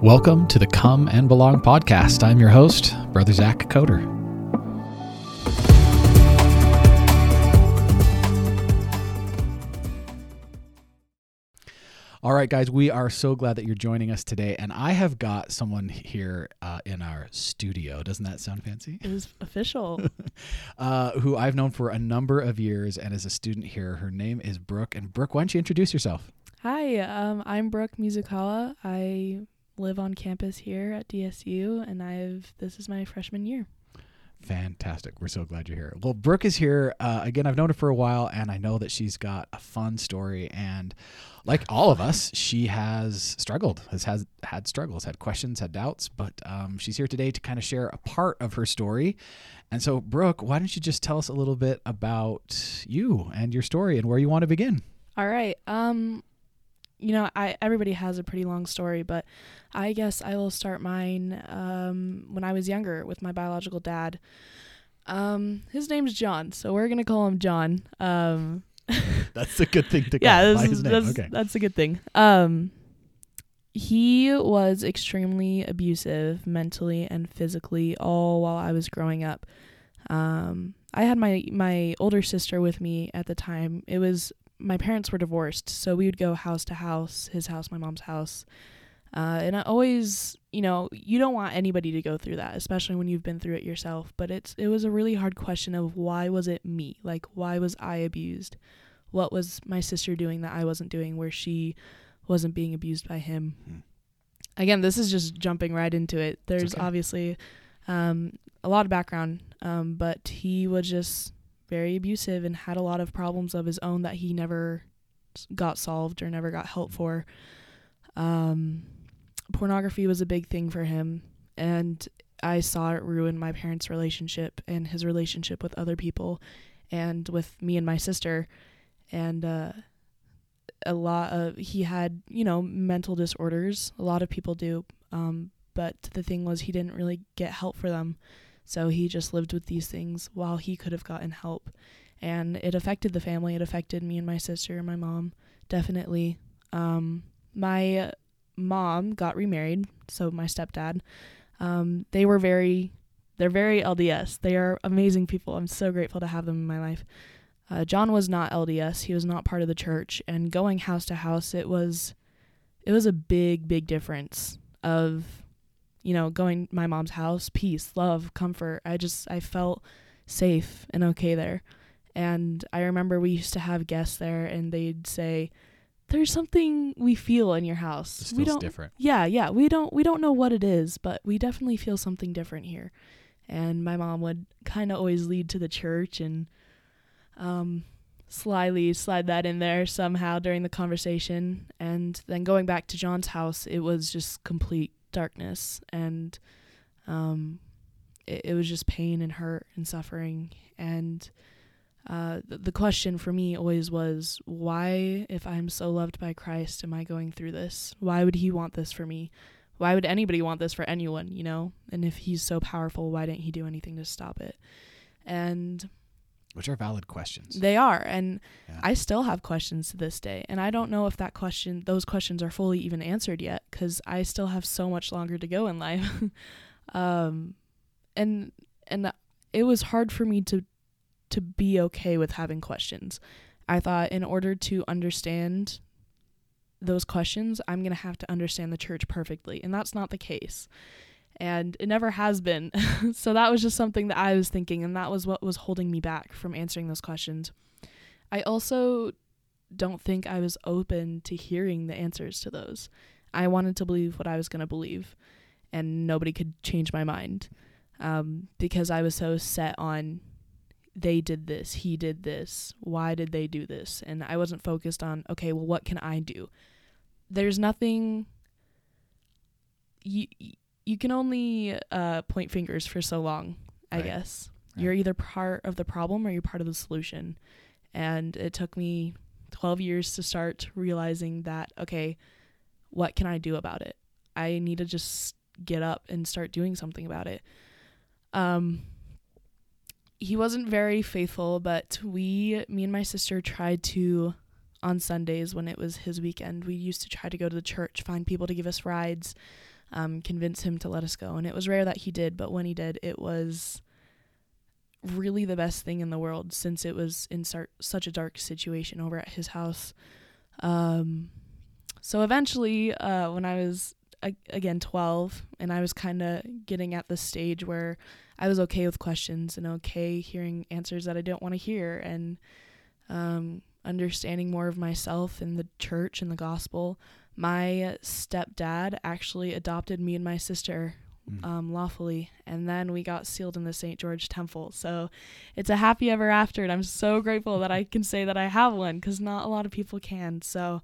Welcome to the Come and Belong podcast. I'm your host, Brother Zach Coder. All right, guys, we are so glad that you're joining us today. And I have got someone here uh, in our studio. Doesn't that sound fancy? It is official. uh, who I've known for a number of years and is a student here. Her name is Brooke. And Brooke, why don't you introduce yourself? Hi, um, I'm Brooke Musicala. I live on campus here at DSU, and I've this is my freshman year. Fantastic. We're so glad you're here. Well, Brooke is here. Uh, again, I've known her for a while, and I know that she's got a fun story. And like all of us, she has struggled, has, has had struggles, had questions, had doubts. But um, she's here today to kind of share a part of her story. And so, Brooke, why don't you just tell us a little bit about you and your story and where you want to begin? All right. Um, you know, I everybody has a pretty long story, but I guess I will start mine um, when I was younger with my biological dad. Um, his name's John, so we're gonna call him John. Um, that's a good thing to call him. yeah, that's, that's, okay. that's a good thing. Um, he was extremely abusive mentally and physically all while I was growing up. Um, I had my my older sister with me at the time. It was my parents were divorced, so we would go house to house, his house, my mom's house. Uh, and I always, you know, you don't want anybody to go through that, especially when you've been through it yourself. But it's it was a really hard question of why was it me? Like why was I abused? What was my sister doing that I wasn't doing where she wasn't being abused by him? Hmm. Again, this is just jumping right into it. There's okay. obviously um, a lot of background, um, but he was just very abusive and had a lot of problems of his own that he never got solved or never got help for. Um, pornography was a big thing for him, and I saw it ruin my parents' relationship and his relationship with other people and with me and my sister. And uh, a lot of, he had, you know, mental disorders. A lot of people do. Um, but the thing was, he didn't really get help for them. So he just lived with these things while he could have gotten help. And it affected the family. It affected me and my sister and my mom, definitely. Um, my mom got remarried, so my stepdad. Um, they were very, they're very LDS. They are amazing people. I'm so grateful to have them in my life. Uh, John was not LDS. He was not part of the church. And going house to house, it was, it was a big, big difference of you know, going my mom's house, peace, love, comfort. I just I felt safe and okay there. And I remember we used to have guests there and they'd say, There's something we feel in your house. we don't different. Yeah, yeah. We don't we don't know what it is, but we definitely feel something different here. And my mom would kinda always lead to the church and um slyly slide that in there somehow during the conversation. And then going back to John's house, it was just complete darkness and um, it, it, was just pain and hurt and suffering. And uh, the, the question for me always was why if i'm so loved by christ am i going through this? Why would he want this for me? Why would anybody want this for anyone you know? And if he's so powerful why didn't he do anything to stop it? And which are valid questions. They are, and yeah. I still have questions to this day, and I don't know if that question, those questions, are fully even answered yet, because I still have so much longer to go in life. um, and and it was hard for me to to be okay with having questions. I thought in order to understand those questions, I'm going to have to understand the church perfectly, and that's not the case and it never has been. so that was just something that I was thinking, and that was what was holding me back from answering those questions. I also don't think I was open to hearing the answers to those. I wanted to believe what I was going to believe, and nobody could change my mind um, because I was so set on they did this, he did this, why did they do this? And I wasn't focused on, okay, well, what can I do? There's nothing. You, you can only uh, point fingers for so long, I right. guess. Right. You're either part of the problem or you're part of the solution. And it took me 12 years to start realizing that, okay, what can I do about it? I need to just get up and start doing something about it. Um, he wasn't very faithful, but we, me and my sister, tried to on Sundays when it was his weekend, we used to try to go to the church, find people to give us rides, um, convince him to let us go. And it was rare that he did, but when he did, it was really the best thing in the world since it was in sar- such a dark situation over at his house. Um, so eventually, uh, when I was again 12 and I was kind of getting at the stage where I was okay with questions and okay hearing answers that I don't want to hear and um, understanding more of myself and the church and the gospel, my stepdad actually adopted me and my sister Mm. um, lawfully, and then we got sealed in the St. George Temple. So it's a happy ever after, and I'm so grateful that I can say that I have one because not a lot of people can. So,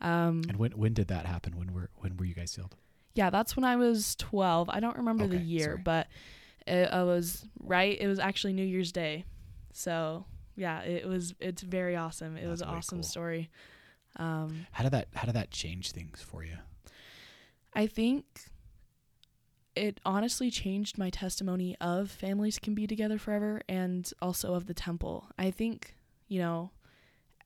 um, And when when did that happen? When were when were you guys sealed? yeah, that's when I was 12. I don't remember the year, sorry. but it, I was right. It was actually New Year's Day. So yeah, it was. It's very awesome. It was an awesome cool. story. Um, How did that how did that change things for you? I think it honestly changed my testimony of families can be together forever and also of the temple. I think, you know,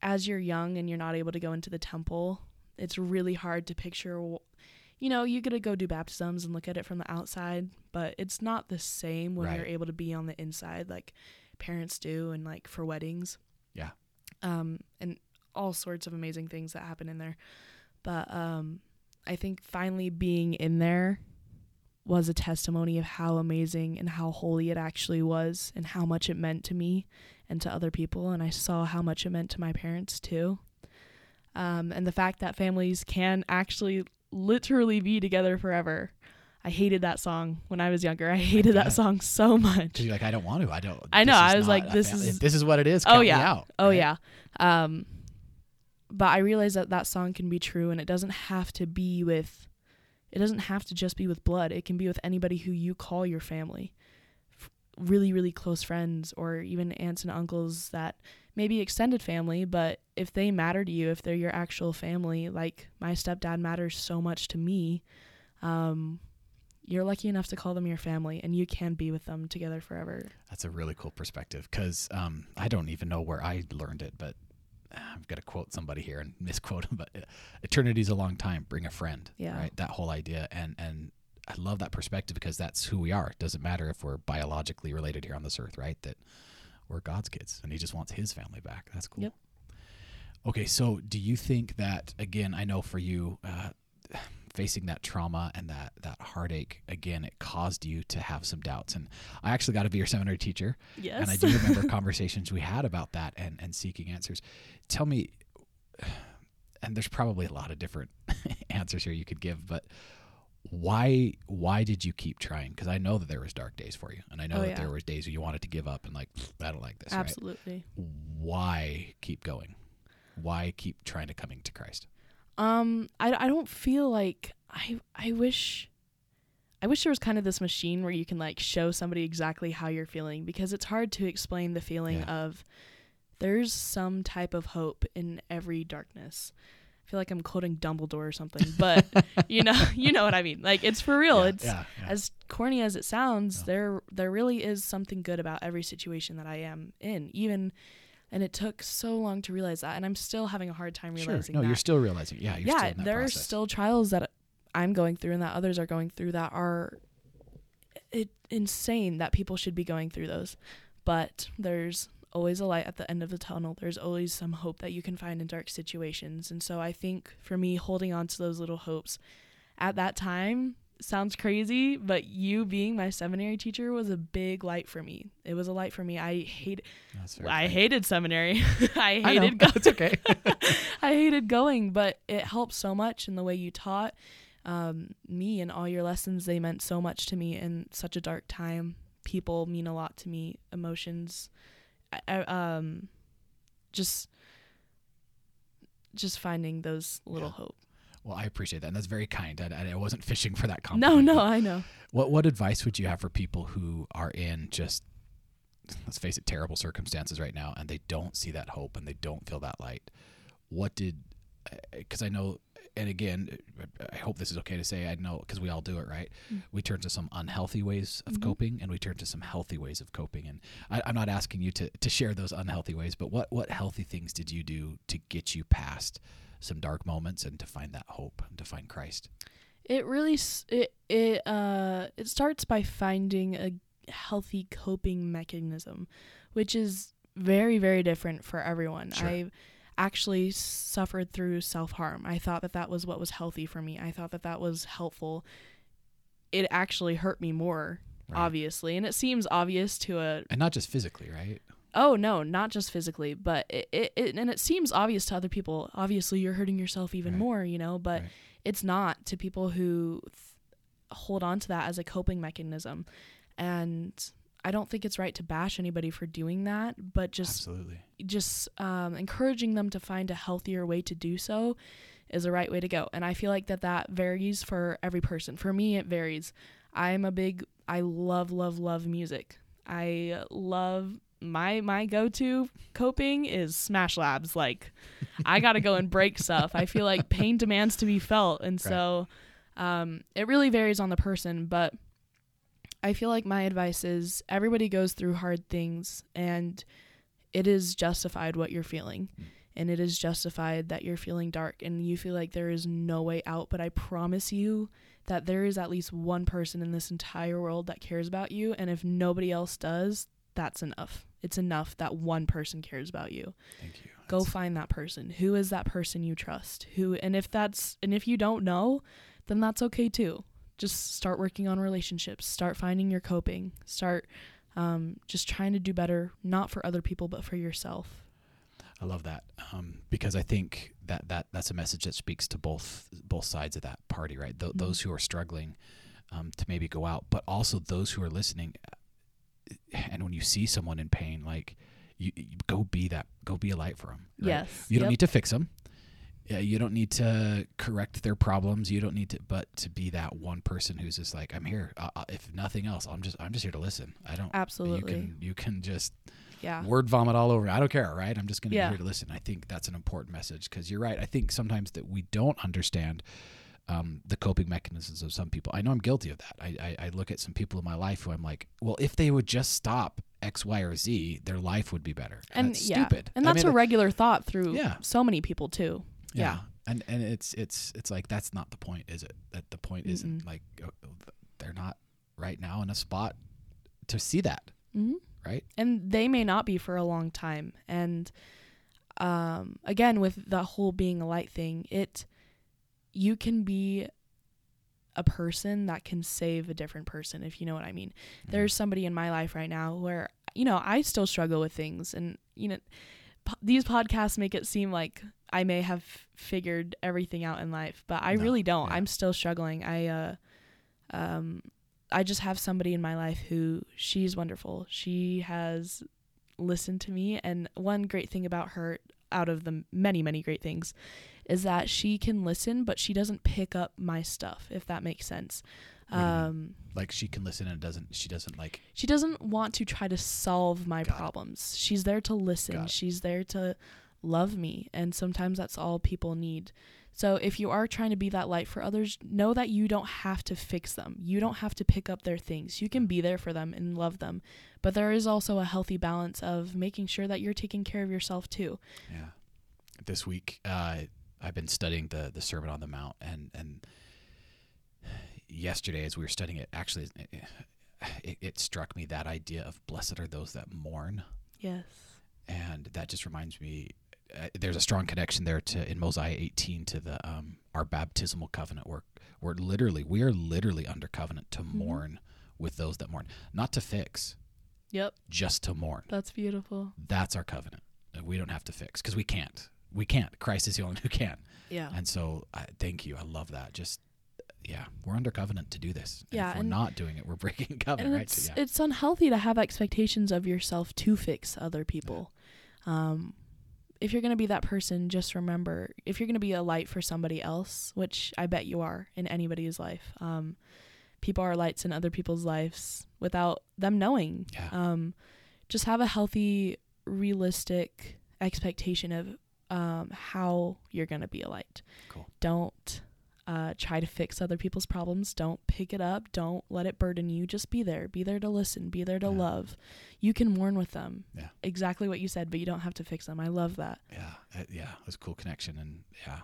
as you're young and you're not able to go into the temple, it's really hard to picture. You know, you get to go do baptisms and look at it from the outside, but it's not the same when Right. you're able to be on the inside like parents do and like for weddings. Yeah. Um, and all sorts of amazing things that happen in there. But um, I think finally being in there was a testimony of how amazing and how holy it actually was and how much it meant to me and to other people. And I saw how much it meant to my parents too. Um, and the fact that families can actually literally be together forever. I hated that song when I was younger. I hated that song so much. You're like, I don't want to. I don't. I know, I was like, this is- this is what it is. Oh, Count me yeah. out, Oh right? yeah. Um but I realized that that song can be true and it doesn't have to be with it doesn't have to just be with blood. It can be with anybody who you call your family. F- really really close friends or even aunts and uncles that maybe extended family, but if they matter to you, if they're your actual family, like my stepdad matters so much to me, um you're lucky enough to call them your family and you can be with them together forever. That's a really cool perspective because um, I don't even know where I learned it, but I've got to quote somebody here and misquote him. But uh, eternity's a long time. Bring a friend. Yeah. Right. That whole idea, and and I love that perspective because that's who we are. It doesn't matter if we're biologically related here on this earth, right? That we're God's kids, and He just wants His family back. That's cool. Yep. Okay, so do you think that again? I know for you. Uh, facing that trauma and that that heartache again it caused you to have some doubts and i actually got to be your seminary teacher Yes. and I do remember conversations we had about that and, and seeking answers. Tell me, and there's probably a lot of different answers here you could give, but why why did you keep trying? Because I know that there was dark days for you, and I know Oh, that yeah. there was days where you wanted to give up and like I don't like this. Right? Absolutely. Why keep going? Why keep trying to coming to Christ? Um, I, I don't feel like I I wish I wish there was kind of this machine where you can like show somebody exactly how you're feeling because it's hard to explain the feeling Yeah. of there's some type of hope in every darkness. I feel like I'm quoting Dumbledore or something, but you know you know what I mean. Like it's for real. yeah, it's yeah, as corny as it sounds, there there really is something good about every situation that I am in. Even and it took so long to realize that and I'm still having a hard time realizing sure. No, that you're still realizing. Yeah, you're yeah, still in that there process. are still trials that I'm going through and that others are going through that are it insane that people should be going through those. But there's always a light at the end of the tunnel. There's always some hope that you can find in dark situations. And so I think for me holding on to those little hopes at that time sounds crazy, but you being my seminary teacher was a big light for me. It was a light for me. I hate I kind. hated seminary. I I hated go- it's okay. I hated going, but it helped so much in the way you taught um, me and all your lessons. They meant so much to me in such a dark time. People mean a lot to me. Emotions, I, I, um, just, just finding those little Yeah. hope. Well, I appreciate that, and that's very kind. I, I wasn't fishing for that No, compliment. no, but- I know. What what advice would you have for people who are in just let's face it terrible circumstances right now and they don't see that hope and they don't feel that light? What did cuz I know and again, I hope this is okay to say. I know because we all do it, right? Mm. We turn to some unhealthy ways of Mhm. coping, and we turn to some healthy ways of coping. And I, I'm not asking you to to share those unhealthy ways, but what what healthy things did you do to get you past some dark moments and to find that hope and to find Christ? It really it it uh it starts by finding a healthy coping mechanism, which is very very different for everyone. Sure. I actually suffered through self-harm. I thought that that was what was healthy for me. I thought that that was helpful. It actually hurt me more, Right. obviously, and it seems obvious to a and not just physically, right? Oh no, not just physically, but it, it, it and it seems obvious to other people. Obviously, you're hurting yourself even Right. more, you know, but Right. it's not to people who th- hold on to that as a coping mechanism. And I don't think it's right to bash anybody for doing that, but just Absolutely. just um, encouraging them to find a healthier way to do so is the right way to go. And I feel like that that varies for every person. For me, it varies. I'm a big, I love, love, love music. I love my my go-to coping is Smash Labs. Like, I gotta go and break stuff. I feel like pain demands to be felt, and so um, it really varies on the person. But I feel like my advice is everybody goes through hard things, and it is justified what you're feeling. Mm. And it is justified that you're feeling dark and you feel like there is no way out. But I promise you that there is at least one person in this entire world that cares about you. And if nobody else does, that's enough. It's enough that one person cares about you. Thank you. Go That's- find that person. Who is that person you trust? Who and if that's and if you don't know, then that's okay too. Just start working on relationships. Start finding your coping. Start um, just trying to do better, not for other people, but for yourself. I love that um, because I think that, that that's a message that speaks to both both sides of that party, right? Th- Mhm. Those who are struggling um, to maybe go out, but also those who are listening. And when you see someone in pain, like you, you go be that, go be a light for them. Yes. You don't Yep. need to fix them. Yeah, you don't need to correct their problems. You don't need to, but to be that one person who's just like, I'm here. Uh, uh, if nothing else, I'm just, I'm just here to listen. I don't. Absolutely. You can, you can just yeah. word vomit all over. I don't care, right? I'm just going to Yeah. be here to listen. I think that's an important message because you're right. I think sometimes that we don't understand um, the coping mechanisms of some people. I know I'm guilty of that. I, I, I look at some people in my life who I'm like, well, if they would just stop X, Y, or Z, their life would be better. And that's yeah. stupid. And I that's mean, a regular thought through Yeah. so many people too. yeah. And and it's it's it's like that's not the point, is it? That the point isn't like uh, they're not right now in a spot to see that, hmm right? and they may not be for a long time and um again with the whole being a light thing it you can be a person that can save a different person if you know what i mean. There's somebody in my life right now where you know i still struggle with things and you know po- these podcasts make it seem like i may have figured everything out in life but i No, really don't. Yeah. i'm still struggling. I uh um I just have somebody in my life who she's wonderful. She has listened to me and one great thing about her out of the many many great things is that she can listen but she doesn't pick up my stuff if that makes sense. What do you mean? Um Like she can listen and doesn't she doesn't like she doesn't want to try to solve my Got it. problems. She's there to listen. She's there to love me and sometimes that's all people need. So if you are trying to be that light for others, know that you don't have to fix them. You don't have to pick up their things. You can be there for them and love them. But there is also a healthy balance of making sure that you're taking care of yourself too. Yeah. This week, uh, I've been studying the the Sermon on the Mount, and and yesterday as we were studying it, actually, it, it struck me that idea of blessed are those that mourn, Yes. and that just reminds me. Uh, there's a strong connection there to in Mosiah 18 to the um, our baptismal covenant where we're literally we are literally under covenant to mourn with those that mourn, not to fix, Yep. just to mourn. That's beautiful. That's our covenant. We don't have to fix because we can't. We can't. Christ is the only one who can. Yeah. And so, I thank you. I love that. Just, yeah, we're under covenant to do this. And Yeah, If we're not doing it, we're breaking covenant, right? it's So, yeah. it's unhealthy to have expectations of yourself to fix other people. Um, if you're gonna be that person, just remember if you're gonna be a light for somebody else, which I bet you are in anybody's life. Um, people are lights in other people's lives without them knowing. Yeah. Um, just have a healthy, realistic expectation of um, how you're going to be a light. Cool. Don't uh, try to fix other people's problems. Don't pick it up. Don't let it burden you. Just be there. Be there to listen. Be there to Yeah. love. You can mourn with them. Yeah. Exactly what you said, but you don't have to fix them. I love that. Yeah, uh, yeah, it was a cool connection, and yeah,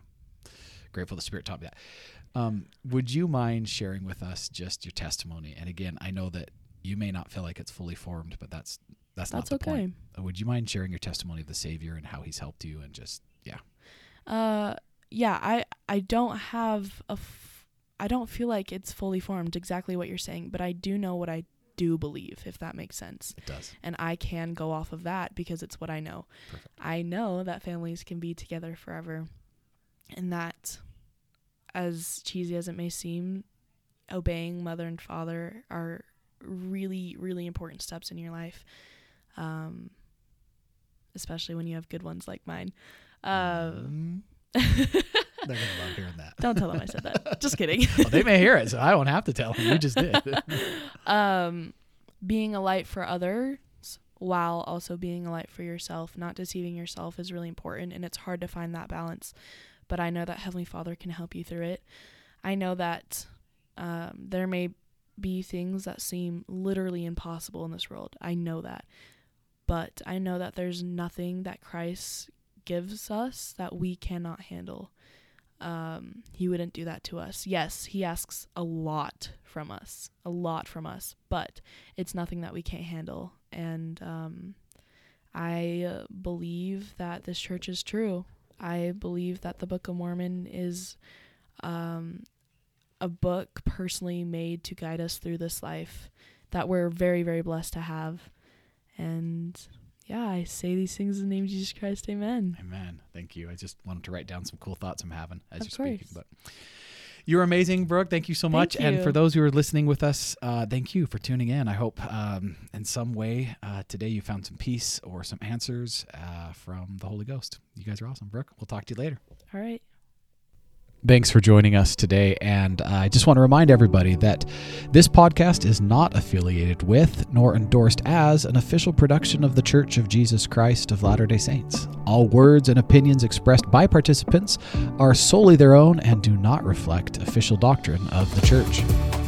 grateful the Spirit taught me that. Um, would you mind sharing with us just your testimony? And again, I know that you may not feel like it's fully formed, but that's that's, That's not the okay. point. Uh, Would you mind sharing your testimony of the Savior and how He's helped you, and just yeah, Uh, yeah, I I don't have a f- I don't feel like it's fully formed exactly what you're saying, but I do know what I do believe if that makes sense. it does. And I can go off of that because it's what I know. Perfect. I know that families can be together forever and that as cheesy as it may seem, obeying mother and father are really really important steps in your life. Um especially when you have good ones like mine. Mm, they're gonna love hearing that. Don't tell them I said that. Just kidding. well, they may hear it, so I won't have to tell them. You just did. um, being a light for others while also being a light for yourself, not deceiving yourself is really important, and it's hard to find that balance. But I know that Heavenly Father can help you through it. I know that um, there may be things that seem literally impossible in this world. I know that. But I know that there's nothing that Christ gives us that we cannot handle. Um, he wouldn't do that to us. Yes, he asks a lot from us, a lot from us, but it's nothing that we can't handle. And um, I believe that this church is true. I believe that the Book of Mormon is um, a book personally made to guide us through this life that we're very, very blessed to have. And yeah, I say these things in the name of Jesus Christ. Amen. Amen. Thank you. I just wanted to write down some cool thoughts I'm having as Of you're speaking. But you're amazing, Brooke. Thank you so much. And for those who are listening with us, uh, thank you for tuning in. I hope um, in some way uh, today you found some peace or some answers uh, from the Holy Ghost. You guys are awesome, Brooke. We'll talk to you later. All right. Thanks for joining us today. And I just want to remind everybody that this podcast is not affiliated with nor endorsed as an official production of The Church of Jesus Christ of Latter day Saints. All words and opinions expressed by participants are solely their own and do not reflect official doctrine of the church.